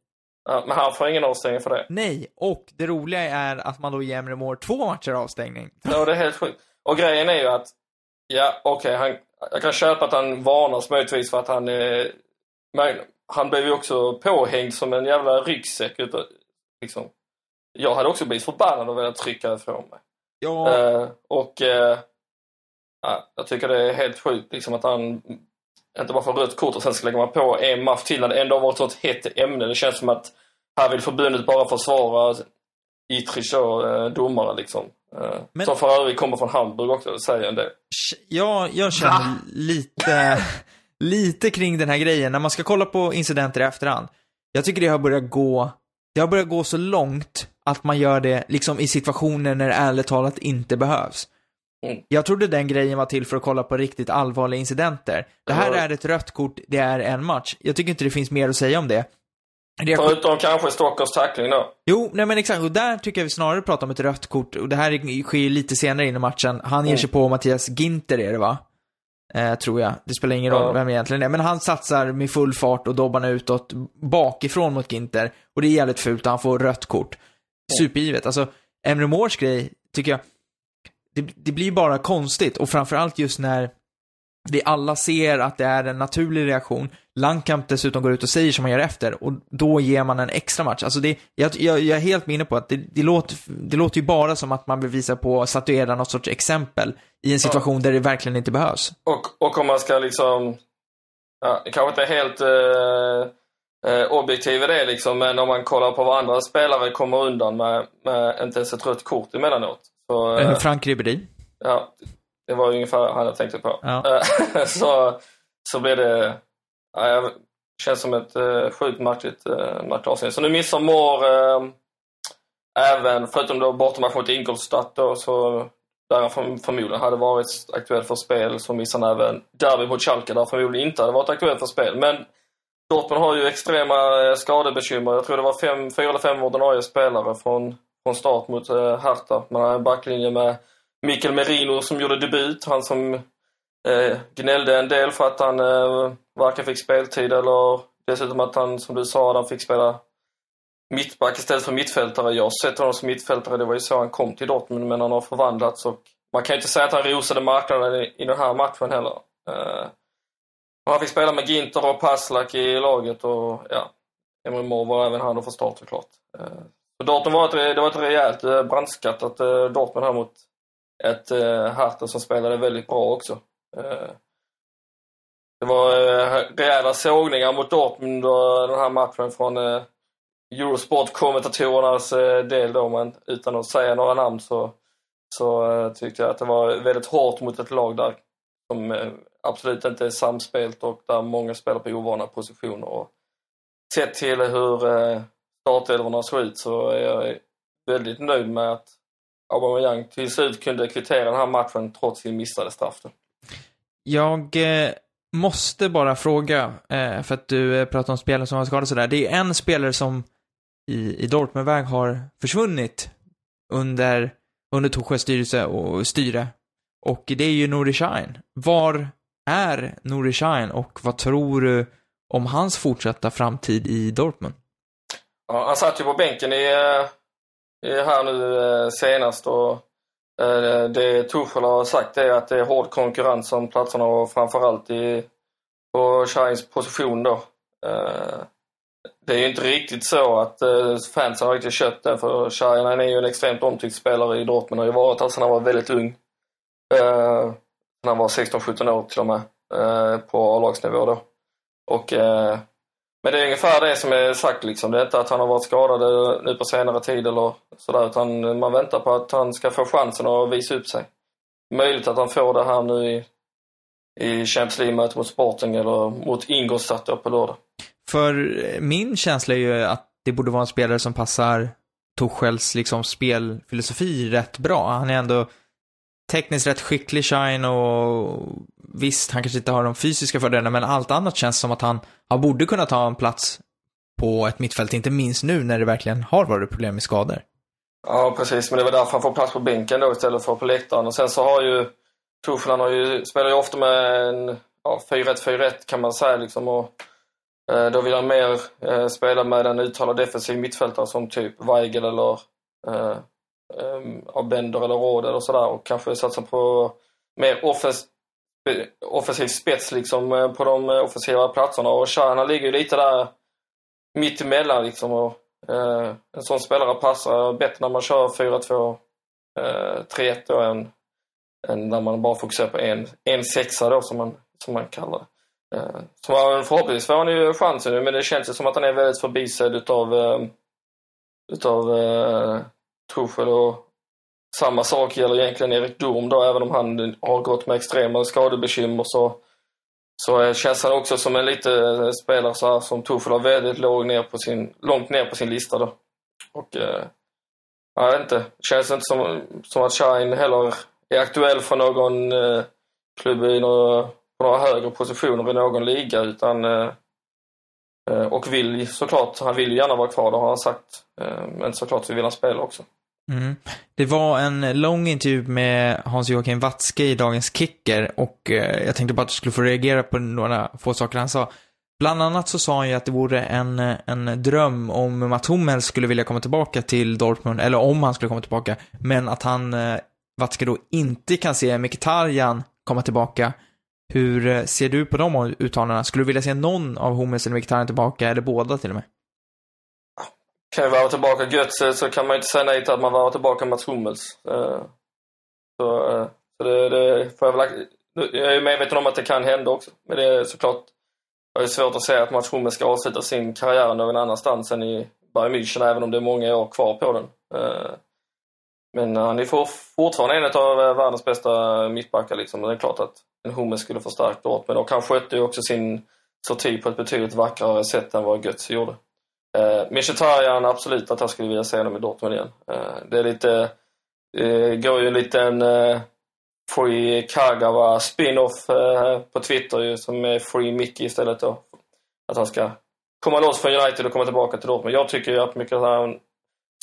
Ja, men han får ingen avstängning för det. Nej, och det roliga är att man då ger Moore två matcher avstängning. Ja, det är helt sjukt. Och grejen är ju att, ja okej, han, jag kan köpa att han varnas möjligtvis för att han är, men han blev ju också påhängd som en jävla ryggsäck utav, liksom. Jag hade också blivit förbannad och velat trycka ifrån mig. Ja, Eh, och eh, ja, jag tycker det är helt sjukt liksom att han inte bara får rött kort och sen ska lägga man på en match till när det ändå har varit ett sånt hett ämne. Det känns som att här vill förbundet bara försvara Itrich och eh, domare liksom. Eh, Men- Som för övrigt kommer från Hamburg också, det säger en del. jag, jag känner lite, lite kring den här grejen. När man ska kolla på incidenter i efterhand. Jag tycker det har börjat gå, det har börjat gå så långt att man gör det liksom i situationer när det ärligt talat inte behövs. Mm. Jag trodde den grejen var till för att kolla på riktigt allvarliga incidenter. Det här är ett rött kort, det är en match. Jag tycker inte det finns mer att säga om det. Reaktion- Förutom kanske Stockers tackling då. Jo, nej men exakt. Och där tycker jag vi snarare pratar om ett rött kort. Och det här sker lite senare in i matchen. Han ger Mm. sig på Mattias Ginter är det va? Eh, tror jag. Det spelar ingen roll Ja. vem egentligen är. Men han satsar med full fart och dobbarna utåt bakifrån mot Ginter. Och det är jävligt fult och han får rött kort. Supergivet. Alltså, Emre Moores grej, tycker jag, det, det blir bara konstigt. Och framförallt just när vi alla ser att det är en naturlig reaktion. Langkamp dessutom går ut och säger som han gör efter och då ger man en extra match. Alltså det, jag, jag, jag är helt inne på att det, det, låter, det låter ju bara som att man vill visa på, statuera något sorts exempel i en situation där det verkligen inte behövs. Och, och om man ska liksom, ja, kanske inte helt eh, eh, objektiv i det liksom, men om man kollar på vad andra spelare kommer undan med, med inte ens ett rött kort emellanåt. Så, eh, Uh, Frank Ribéry. ja, det var ungefär han jag tänkte på. Ja. Eh, så, så blir det, ja, känns som ett eh, sjukt märkligt eh, matchavsnitt. Så nu missar Moore eh, även, förutom då bortamatch mot Ingolstadt då, så där han förm- förmodligen hade varit aktuell för spel så missar han även derby mot Schalke där han förmodligen inte hade varit aktuell för spel. Men Dortmund har ju extrema eh, skadebekymmer. Jag tror det var fem, fyra eller fem ordinarie spelare från, från start mot eh, Hertha. Man har en backlinje med Mikael Merino som gjorde debut. Han som eh, gnällde en del för att han eh, varken fick speltid eller dessutom att han, som du sa, han fick spela mittback istället för mittfältare. Jag har sett honom som mittfältare, det var ju så han kom till Dortmund, men han har förvandlats och man kan ju inte säga att han rosade marknaden i, i den här matchen heller. Eh, och han fick spela med Ginter och Paslak i laget och ja, Emre Mor var även han då för start såklart. Eh, så Dortmund var ett, det var ett rejält eh, brandskattat eh, Dortmund här mot ett eh, Hertha som spelade väldigt bra också. Det var rejäla sågningar mot Dortmund och den här matchen från Eurosport-kommentatorernas del då, men utan att säga några namn så, så tyckte jag att det var väldigt hårt mot ett lag där som absolut inte är samspelt och där många spelar på ovana positioner. Och sett till hur eh, startelvorna såg ut så är jag väldigt nöjd med att Aubameyang till slut kunde kvittera den här matchen trots sin missade straff. Jag eh, måste bara fråga, eh, för att du eh, pratar om spelare som har skadats sådär. Det är en spelare som i, i Dortmundväg har försvunnit under, under Torsjös styrelse och styre. Och det är ju Nouri Shine. Var är Nouri Sahin och vad tror du om hans fortsatta framtid i Dortmund? Ja, han satt ju på bänken i, eh, i här nu eh, senast och eh, det Tuchel har sagt är att det är hård konkurrens om platserna och framförallt i, på Shines position då. Det är ju inte riktigt så att fansen har riktigt köpt den för Shine han är ju en extremt omtyckt spelare i Dortmund och har ju varit här sedan han var väldigt ung. När han var 16-17 år till och med eh, på A-lagsnivå då. Och eh, men det är ungefär det som är sagt liksom. Det är inte att han har varit skadad eh, nu på senare tid eller sådär utan man väntar på att han ska få chansen att visa upp sig. Möjligt att han får det här nu i, i Champions League-mötet mot Sporting eller mot Ingolstadt då på lördag. För min känsla är ju att det borde vara en spelare som passar Tuchels liksom spelfilosofi rätt bra. Han är ändå tekniskt rätt skicklig, Shine och visst, han kanske inte har de fysiska fördelarna, men allt annat känns som att han, han borde kunna ta en plats på ett mittfält, inte minst nu när det verkligen har varit problem med skador. Ja, precis. Men det var därför han får plats på bänken då istället för på läktaren. Och sen så har ju Tuchel, han har ju, spelar ju ofta med en ja, 4-1-4-1 kan man säga liksom. Och, eh, då vill han mer eh, spela med en uttalad defensiv mittfältare som typ Weigel eller eh, Ehm, av Bender eller Råder och sådär. Och kanske satsa på mer offens offensiv spets liksom eh, på de eh, offensiva platserna. Och Shana ligger ju lite där mittemellan liksom. Och, eh, en sån spelare passar bättre när man kör 4-2 eh, 3-1 då än, än när man bara fokuserar på en, en sexa då som man, som man kallar det. Eh, så man, förhoppningsvis får han ju chansen nu men det känns ju som att han är väldigt förbisedd utav, eh, utav eh, eh, Tuchel och samma sak gäller egentligen Erik Dorm då, även om han har gått med extrema skadebekymmer så, så känns han också som en lite spelare så här, som Tuchel har väldigt låg ner på sin, långt ner på sin lista då. Och eh, jag vet inte, känns inte som, som att Shine heller är aktuell för någon eh, klubb i några, på några högre positioner i någon liga utan eh, Eh, och vill såklart, han vill gärna vara kvar, det har han sagt. Eh, men såklart så vill han spela också. Mm. Det var en lång intervju med Hans-Joakim Watzke i Dagens Kicker och eh, jag tänkte bara att du skulle få reagera på några få saker han sa. Bland annat så sa han ju att det vore en, en dröm om Mats Hummels skulle vilja komma tillbaka till Dortmund, eller om han skulle komma tillbaka, men att han, Watzke då inte kan se Mkhitaryan komma tillbaka. Hur eh, ser du på de uttalandena? Skulle du vilja se någon av Hummels eller Mkhitaryan tillbaka, eller båda till och med? kan ju vara tillbaka Götze så kan man ju inte säga nej till att man var tillbaka Mats Hummels. Eh, så, eh, så det, det får jag väl... Jag är ju medveten om att det kan hända också. Men det är såklart det är svårt att säga att Mats Hummels ska avsluta sin karriär någon annanstans än i Bayern München även om det är många år kvar på den. Men han är fortfarande en av världens bästa mittbackar liksom. Det är klart att Hummels skulle få starkt Dortmund och han skötte ju också sin sorti på ett betydligt vackrare sätt än vad Götze gjorde. Eh, Mkhitaryan, absolut att jag skulle vilja se honom i Dortmund igen. Eh, det är lite, det går ju en liten eh, Free Kagawa spin-off eh, på Twitter ju, som är Free Mickey istället då. Att han ska komma loss från United och komma tillbaka till Dortmund. Jag tycker ju att Mkhitaryan,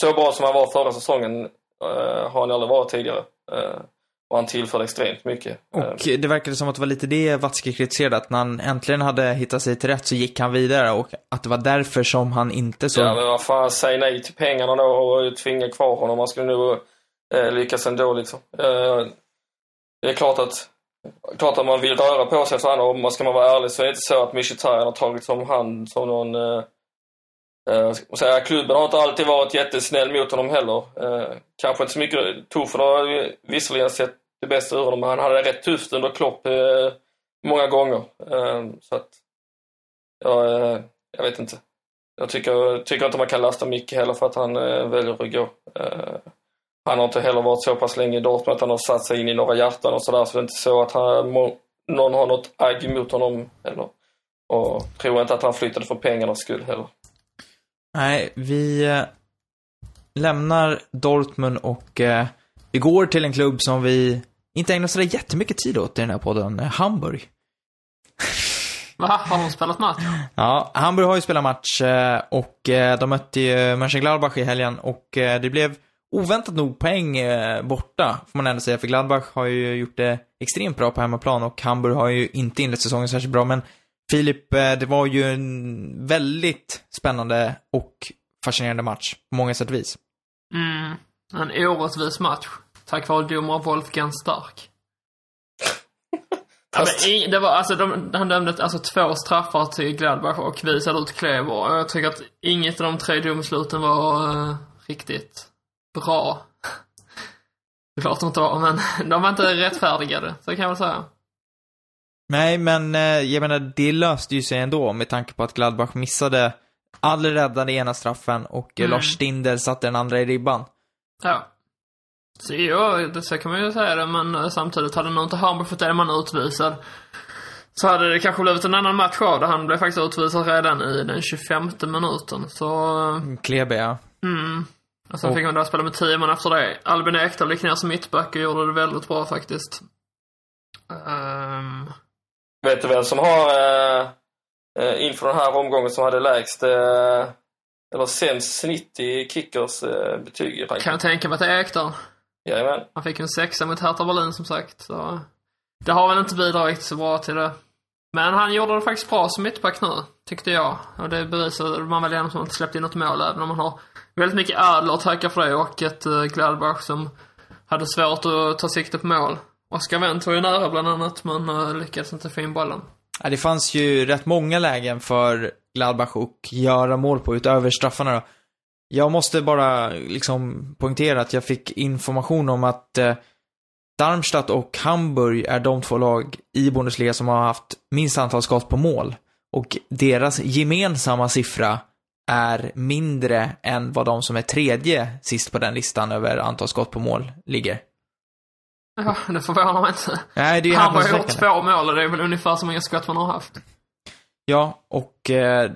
så bra som han var förra säsongen, eh, har han aldrig varit tidigare. Eh, och han tillförde extremt mycket. Och det verkade som att det var lite det Watzke kritiserade, att när han äntligen hade hittat sig till rätt så gick han vidare och att det var därför som han inte så... Ja, men vad fan, säg nej till pengarna då och tvinga kvar honom. Man skulle nog eh, lyckas ändå liksom. Eh, det är klart att, klart att man vill röra på sig efter andra. Om man ska man vara ärlig så är det inte så att Mkhitaryan har tagit som hand som någon... Eh, eh, säga, klubben har inte alltid varit jättesnäll mot honom heller. Eh, kanske inte så mycket. Tuchel har visserligen sett det bästa ur honom. Han hade det rätt tufft under Klopp eh, många gånger. Eh, så att, ja, eh, jag vet inte. Jag tycker, tycker inte man kan lasta mycket heller för att han eh, väljer att gå. Eh, han har inte heller varit så pass länge i Dortmund att han har satt sig in i några hjärtan och sådär. Så det är inte så att han, må, någon har något agg mot honom heller. Och tror inte att han flyttade för pengarnas skull heller. Nej, vi eh, lämnar Dortmund och eh, vi går till en klubb som vi inte ägnar sådär jättemycket tid åt i den här podden, eh, Hamburg. Va? Har de spelat match? Ja, Hamburg har ju spelat match eh, och eh, de mötte ju Mönchengladbach i helgen och det blev oväntat nog poäng borta, får man ändå säga, för Gladbach har ju gjort det extremt bra på hemmaplan och Hamburg har ju inte inlett säsongen särskilt bra, men Filip, det var ju en väldigt spännande och fascinerande match på många sätt och vis. Mm. En orättvis match. Tack vare domare Wolfgang Stark. Fast, det var, alltså, de, han dömde alltså, två straffar till Gladbach och visade ut Kleber. Jag tycker att inget av de tre domsluten var eh, riktigt bra. Det är klart de inte var, men de var inte rättfärdigade. Så kan jag väl säga. Nej, men eh, jag menar, det löste ju sig ändå med tanke på att Gladbach missade all räddade ena straffen och Mm. Lars Stinder satte den andra i ribban. Ja. Så ja, det så kan man ju säga det, men eh, samtidigt hade nog inte Hamburg fått det man utvisad. Så hade det kanske blivit en annan match av det. Han blev faktiskt utvisad redan i den 25 minuten. Så, eh, Klebe, ja. mm. Och sen Och- fick man då spela med 10 man efter det. Albin Ekdal gick ner som mittback och gjorde det väldigt bra faktiskt. Ehm, vet du vem som har eh, eh, inför den här omgången som hade lägst eh, eller sämst snitt i kickers eh, betyg i kan jag tänka mig att det är Ekdal. Jajamän. Han fick en sexa mot Hertha Berlin som sagt. Så det har väl inte bidragit så bra till det. Men han gjorde det faktiskt bra som mittback nu, tyckte jag. Och det bevisar man väl genom att han inte släppte in något mål, även om man har väldigt mycket Adler att tacka för det och ett uh, Gladbach som hade svårt att ta sikte på mål. Oskar Wendt var ju nära bland annat, men uh, lyckades inte få in bollen. Ja, det fanns ju rätt många lägen för Gladbach att göra mål på utöver straffarna då. Jag måste bara liksom poängtera att jag fick information om att eh, Darmstadt och Hamburg är de två lag i Bundesliga som har haft minst antal skott på mål. Och deras gemensamma siffra är mindre än vad de som är tredje sist på den listan över antal skott på mål ligger. Ja, det förvånar mig inte. Nej, det är Han har gjort två mål och det är väl ungefär så många skott man har haft. Ja, och eh,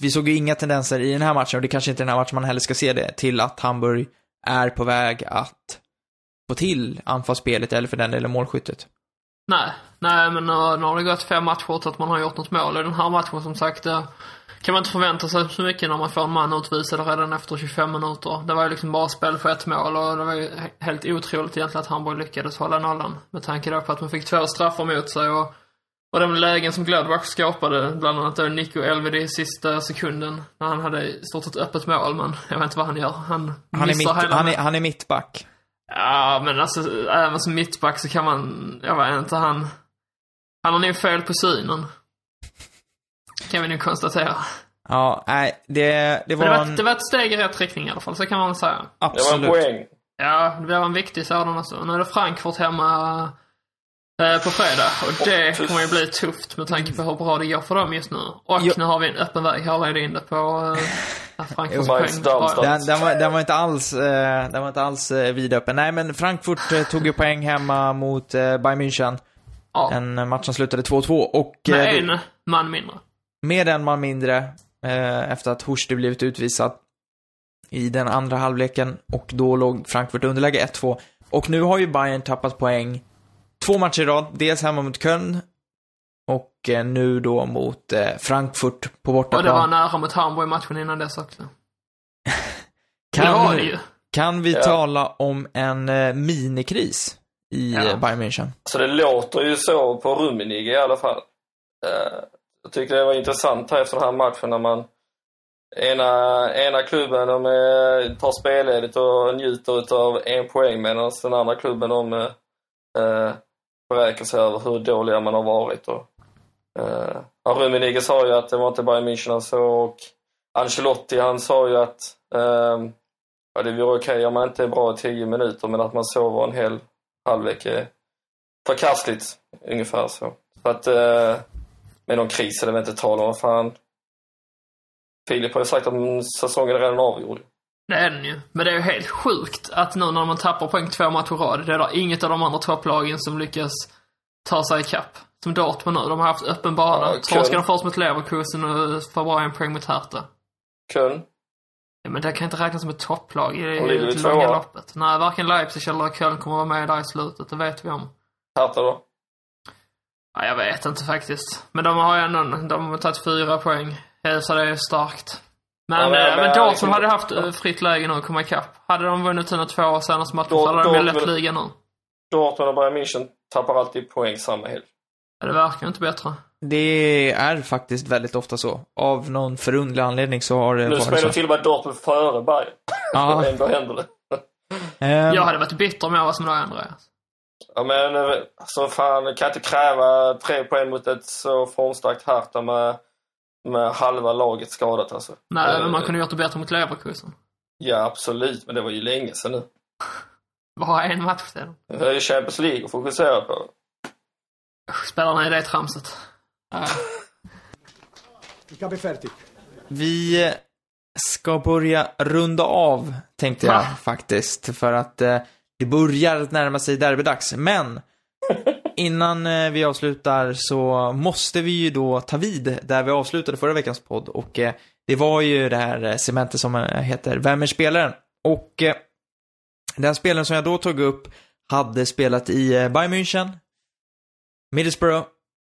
vi såg ju inga tendenser i den här matchen, och det kanske inte är den här matchen man heller ska se det, till att Hamburg är på väg att få till anfallsspelet, eller för den delen målskyttet. Nej, nej men uh, nu har det gått fem matcher utan att man har gjort något mål. I den här matchen som sagt uh, kan man inte förvänta sig så mycket när man får en man utvisad redan efter 25 minuter. Det var ju liksom bara spel för ett mål och det var ju helt otroligt egentligen att Hamburg lyckades hålla nollan. Med tanke då på att man fick två straffar mot sig och, och de lägen som Gladbach skapade, bland annat då Nico Elvedi i sista sekunden när han hade stort sett öppet mål, men jag vet inte vad han gör. Han, Han är, mitt, hela han, är, han är mittback. Ja, men alltså även som mittback så kan man, jag vet inte, han... Han har nog fel på synen. Kan vi nu konstatera. Ja, nej, det, det var, det var, en... ett, det var ett steg i rätt riktning i alla fall, så kan man säga. Det var en absolut. poäng. Ja, det var en viktig sådan också. Nu är det Frankfurt hemma på fredag. Och det tuff. kommer ju bli tufft med tanke på hur bra det går för dem just nu. Och Jo. nu har vi en öppen väg, jag ledde in det på eh, Frankfurts poäng. Den, den, var, den var inte alls, eh, den var inte alls eh, vidöppen. Nej, men Frankfurt eh, tog ju poäng hemma mot eh, Bayern München. Ja, En eh, match som slutade 2-2 och eh, med en man mindre. med en man mindre eh, efter att Hursti blivit utvisad i den andra halvleken och då låg Frankfurt underläge 1-2. Och nu har ju Bayern tappat poäng två matcher i rad, dels hemma mot Köln och eh, nu då mot eh, Frankfurt på Och det var bortaplan. nära mot Hamburg matchen innan dess också. Kan, det var det ju. kan vi Ja. tala om en eh, minikris i Ja. Bayern München? Så det låter ju så på Rummenigge i alla fall. Eh, jag tyckte det var intressant här efter den här matchen när man ena, ena klubben de tar spelledigt och njuter av en poäng medan den andra klubben de eh, beräkna sig över hur dåliga man har varit. Och, eh, Rummenigge sa ju att det var inte bara München han såg och Ancelotti han sa ju att eh, ja, det vore okej om man inte är bra i 10 minuter men att man sover en hel halvlek är förkastligt, ungefär så. Så att eh, med någon kris är det väl inte tal om, vad fan. Filip har ju sagt att säsongen är redan avgjord. Det är den ju. Men det är ju helt sjukt att nu när man tappar poäng två matcher i rad, det är där inget av de andra topplagen som lyckas ta sig ikapp. Som Dortmund nu, de har haft öppen bana. Ja, Torskade de först mot Leverkusen och får bara en poäng mot Hertha. Köln. Ja, men det kan inte räknas som ett topplag i det långa loppet. Nej, varken Leipzig eller Köln kommer vara med där i slutet, det vet vi om. Hertha då? Ja, jag vet inte faktiskt. Men de har ju ändå, de har tagit fyra poäng. Så det är starkt. Men, Ja, men- men- Dortmund hade haft eh, fritt läge nu att komma ikapp. Hade de vunnit sina två senaste matcher så hade de ju lett ligan nu. Dortmund och Bayern München tappar alltid poäng samma helg. Ja, Det verkar inte bättre. Det är faktiskt väldigt ofta så. Av någon förundlig anledning så har det Nu spelar till och med Dortmund före Bayern. Ja, ändå händer det. ehm, Jag hade varit bitter om jag var som du Andreas. Ja men eh, alltså fan, kan inte kräva tre poäng mot ett så formstarkt Hertha med, med halva laget skadat alltså. Nej, Eh, men man kunde gjort det bättre mot Leverkusen. Ja absolut, men det var ju länge sedan nu. Bara en match till. Nu är det Champions League att fokusera på. Spelarna i det tramset. Vi ska börja runda av, tänkte jag faktiskt. För att eh, det börjar att närma sig derbydags. Men innan eh, vi avslutar så måste vi ju då ta vid där vi avslutade förra veckans podd. Och eh, det var ju det här eh, segmentet som heter Vem är spelaren? Och den spelaren som jag då tog upp hade spelat i Bayern München, Middlesbrough,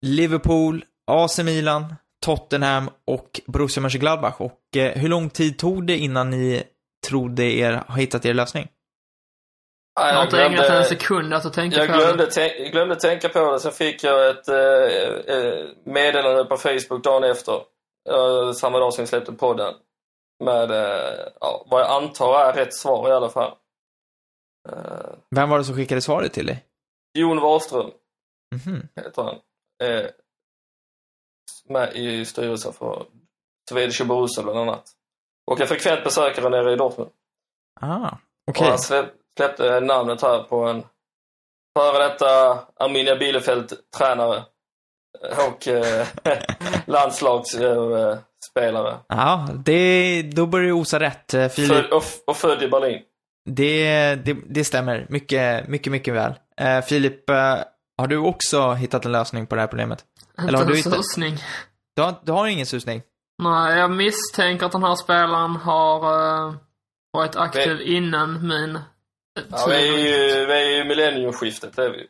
Liverpool, AC Milan, Tottenham och Borussia Mönchengladbach. Och hur lång tid tog det innan ni trodde er ha hittat er lösning? Ja, Jag har inte ägnat en sekund att tänka jag på glömde, det. tän- jag glömde tänka på det, sen fick jag ett eh, eh, meddelande på Facebook dagen efter. Eh, samma dag som jag släppte podden. Med eh, ja, vad jag antar är rätt svar i alla fall. Eh, Vem var det som skickade svaret till dig? Jon Wahlström Mhm. heter han. Eh, med i styrelsen för Swedish Borussia bland annat. Och en frekvent besökare nere i Dortmund. Ah, Och okej. han släpp, släppte namnet här på en före detta Arminia Bielefeld-tränare och eh, landslagsspelare. Ja, det, då börjar det osa rätt. eh, Filip. Och, och född i Berlin. Det, det, det stämmer. Mycket, mycket, mycket väl. Eh, Filip, eh, har du också hittat en lösning på det här problemet? Eller har Inte du inte? susning. Du har, du har ingen susning? Nej, jag misstänker att den här spelaren har uh, varit aktiv innan min eh, Ja, vi är ju, vi är ju millenniumskiftet, det är vi.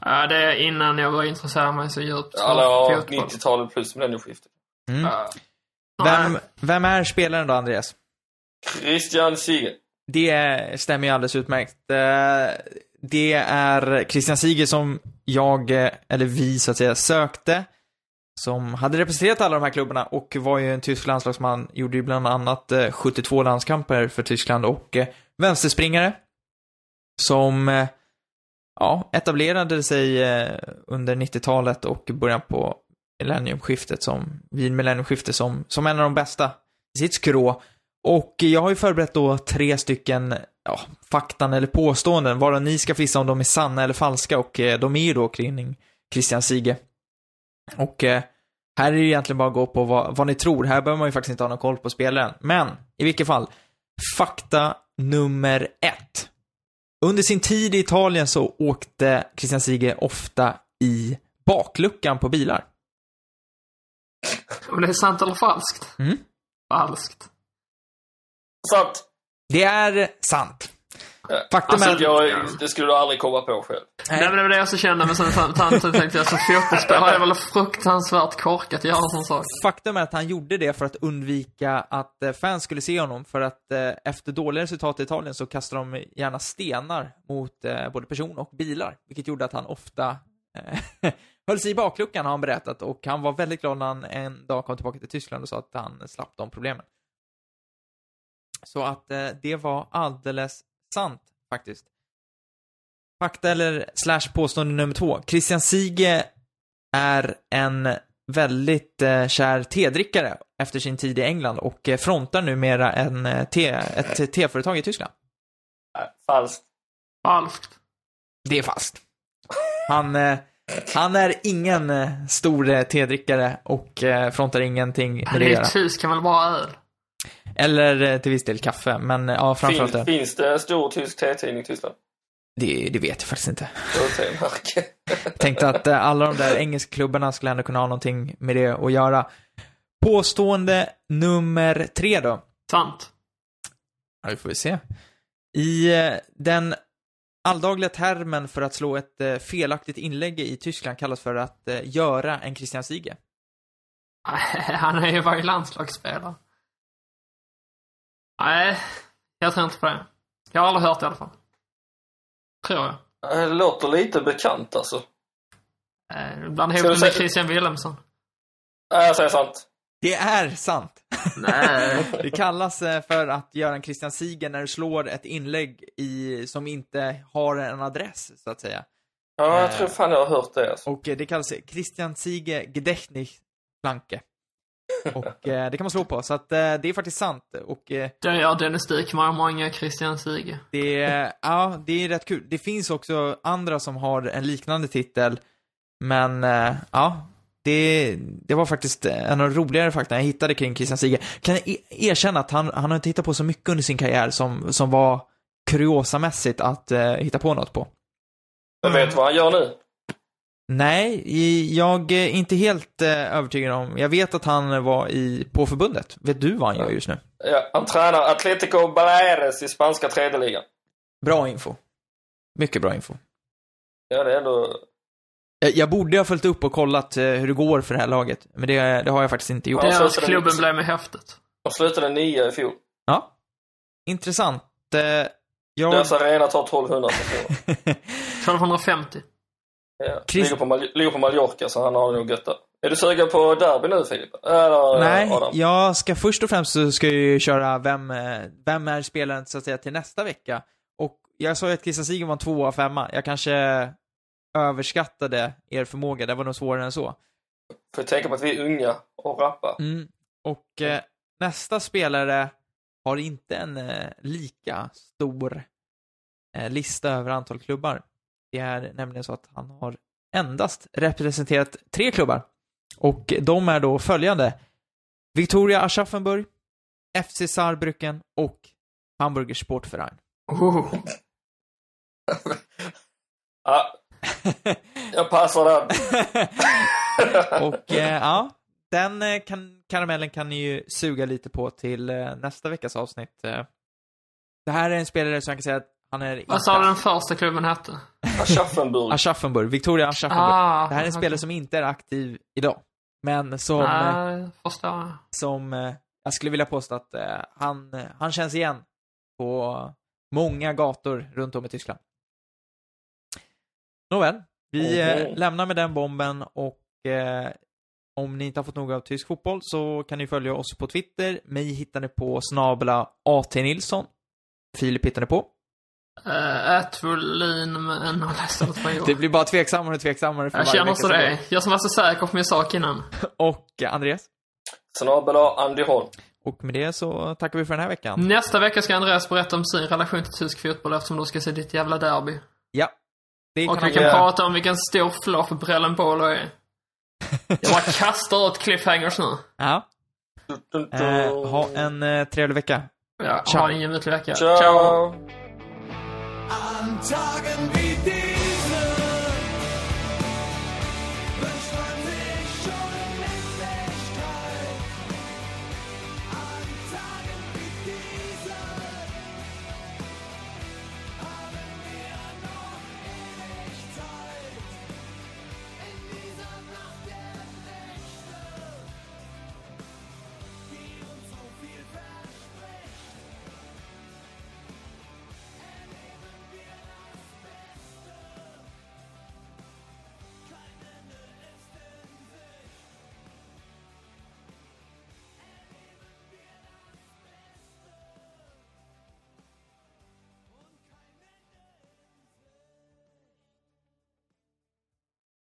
Ja, det är innan jag var intresserad mig så djupt för Alla fotboll. 90-talet plus millenniumskiftet. Mm. Ja. Vem, vem är spelaren då, Andreas? Christian Sigge. Det stämmer ju alldeles utmärkt. Eh, Det är Christian Siger som jag, eh, eller vi så att säga, sökte. Som hade representerat alla de här klubbarna och var ju en tysk landslagsman. Gjorde ju bland annat eh, 72 landskamper för Tyskland och eh, vänsterspringare. Som, eh, ja, etablerade sig eh, under 90-talet och början på millenniumskiftet som, vid millenniumskiftet som, som en av de bästa i sitt skrå. Och jag har ju förberett då tre stycken, ja, faktan eller påståenden, varav ni ska få gissa om de är sanna eller falska och eh, de är ju då kring Christian Sige. Och eh, här är det ju egentligen bara att gå på vad, vad ni tror. Här behöver man ju faktiskt inte ha någon koll på spelaren. Men, i vilket fall, fakta nummer ett. Under sin tid i Italien så åkte Christian Sige ofta i bakluckan på bilar. Om det är sant eller falskt? Mm. Falskt. Sant. Det är sant. Faktum Alltså, är att... jag, det skulle du aldrig komma på själv. Nej, men det var det jag så kände, men sen samtidigt tänkte jag som fotbollsspelare är det väl fruktansvärt korkat att göra en sån sak. Faktum är att han gjorde det för att undvika att eh, fans skulle se honom, för att eh, efter dåliga resultat i Italien så kastade de gärna stenar mot eh, både person och bilar, vilket gjorde att han ofta eh, höll sig i bakluckan har han berättat, och han var väldigt glad när han en dag kom tillbaka till Tyskland och sa att han slapp de problemen. Så att eh, det var alldeles sant, faktiskt. Fakta eller slash påstående nummer två. Christian Sige är en väldigt eh, kär tedrickare efter sin tid i England och eh, frontar numera en, eh, te, ett teföretag i Tyskland. Nej, falskt. Falskt. Det är fast. Han, eh, han är ingen eh, stor eh, tedrickare och eh, frontar ingenting med Han det göra. tysk, kan väl bara ha öl? Eller eh, till viss del kaffe, men eh, ja, framförallt Finns, det. finns det en stor tysk te-tidning i Tyskland? Det, det vet jag faktiskt inte. Te-märke. Tänkte att eh, alla de där engelska klubbarna skulle ändå kunna ha någonting med det att göra. Påstående nummer tre då. Sant. Ja, det får vi se. I den alldagliga termen för att slå ett felaktigt inlägg i Tyskland kallas för att göra en Christian Sige. Han är ju bara landslagsspelare. Nej, jag tror inte på det. Jag har aldrig hört det i alla fall. Tror jag. Det låter lite bekant alltså. Eh, Bland ihop med säga- Christian Wilhelmsson. Nej, jag säger sant. Det är sant. Nej. Det kallas eh, för att göra en Christian Sige när du slår ett inlägg i, som inte har en adress, så att säga. Ja, jag Eh. tror fan jag har hört det alltså. Och eh, det kallas Christian Sige Gedächtnisplanke. Och eh, det kan man slå på, så att eh, det är faktiskt sant. Och eh, Det gör Dennis Dykman och många Christian Sige. det är, ja, det är rätt kul. Det finns också andra som har en liknande titel, men eh, ja, det, det var faktiskt en av de roligare fakta jag hittade kring Christian Sige. Kan jag e- erkänna att han, han har inte hittat på så mycket under sin karriär som, som var kuriosamässigt att eh, hitta på något på. Jag vet vad han gör nu. Nej, jag är inte helt eh, övertygad om. Jag vet att han var i, på förbundet. Vet du vad han gör just nu? Ja, han tränar Atletico Baleares i spanska tredje ligan. Bra info. Mycket bra info. Ja, det är ändå... Jag, jag borde ha följt upp och kollat eh, hur det går för det här laget, men det, det har jag faktiskt inte gjort. Ja. Deras så- så- klubben blev med häftigt. De slutade nia i fjol. Ja. Intressant. Eh, jag... Deras arena tar 1200 personer. 1250. Ja. Chris- Ligger, på Mal- ligger på Mallorca så han har det nog gött där. Är du sugen på derby nu Filip? Eller Nej, Adam? jag ska först och främst så ska jag ju köra vem, eh, vem är spelaren så att säga till nästa vecka. Och jag sa ju att Christian Sigen var en tvåa av femma. Jag kanske överskattade er förmåga, det var nog svårare än så. Får tänka på att vi är unga och rappar. Mm. Och eh, nästa spelare har inte en eh, lika stor eh, lista över antal klubbar. Det är nämligen så att han har endast representerat tre klubbar. Och de är då följande. Victoria Aschaffenburg, FC Saarbrücken och Hamburger Sportverein. Oh. Ja, jag passar den. och eh, ja, den eh, kan, karamellen kan ni ju suga lite på till eh, nästa veckas avsnitt. Eh, det här är en spelare som jag kan säga att han är Vad sa du den första klubben hette? Aschaffenburg. Aschaffenburg, Victoria Aschaffenburg. Ah, det här är en spelare som inte är aktiv idag. Men som, eh, Nej, förstår jag. som eh, jag skulle vilja påstå att eh, han, eh, han känns igen på många gator runt om i Tyskland. Nåväl, vi eh, Mhm. lämnar med den bomben och eh, om ni inte har fått nog av tysk fotboll så kan ni följa oss på Twitter. Mig hittar ni på snabla AT Nilsson. Filip hittar ni på. Uh, Ät Wåhlin med en och ledsen för Det blir bara tveksammare och tveksammare för Jag varje känner vecka så som det går. är. Jag som var så säker på min sak innan. Och eh, Andreas. Snabel Andy Holm. Och med det så tackar vi för den här veckan. Nästa vecka ska Andreas berätta om sin relation till tysk fotboll eftersom du ska se ditt jävla derby. Ja. Det Och kan vi han kan göra. prata om vilken stor flopp Brellen Bolo är. Jag bara kastar ut cliffhangers nu. Ja. Dun, dun, dun. Eh, ha en eh, trevlig vecka. Ja, Ciao. ha en gemytlig vecka. Ciao. An Tagen wie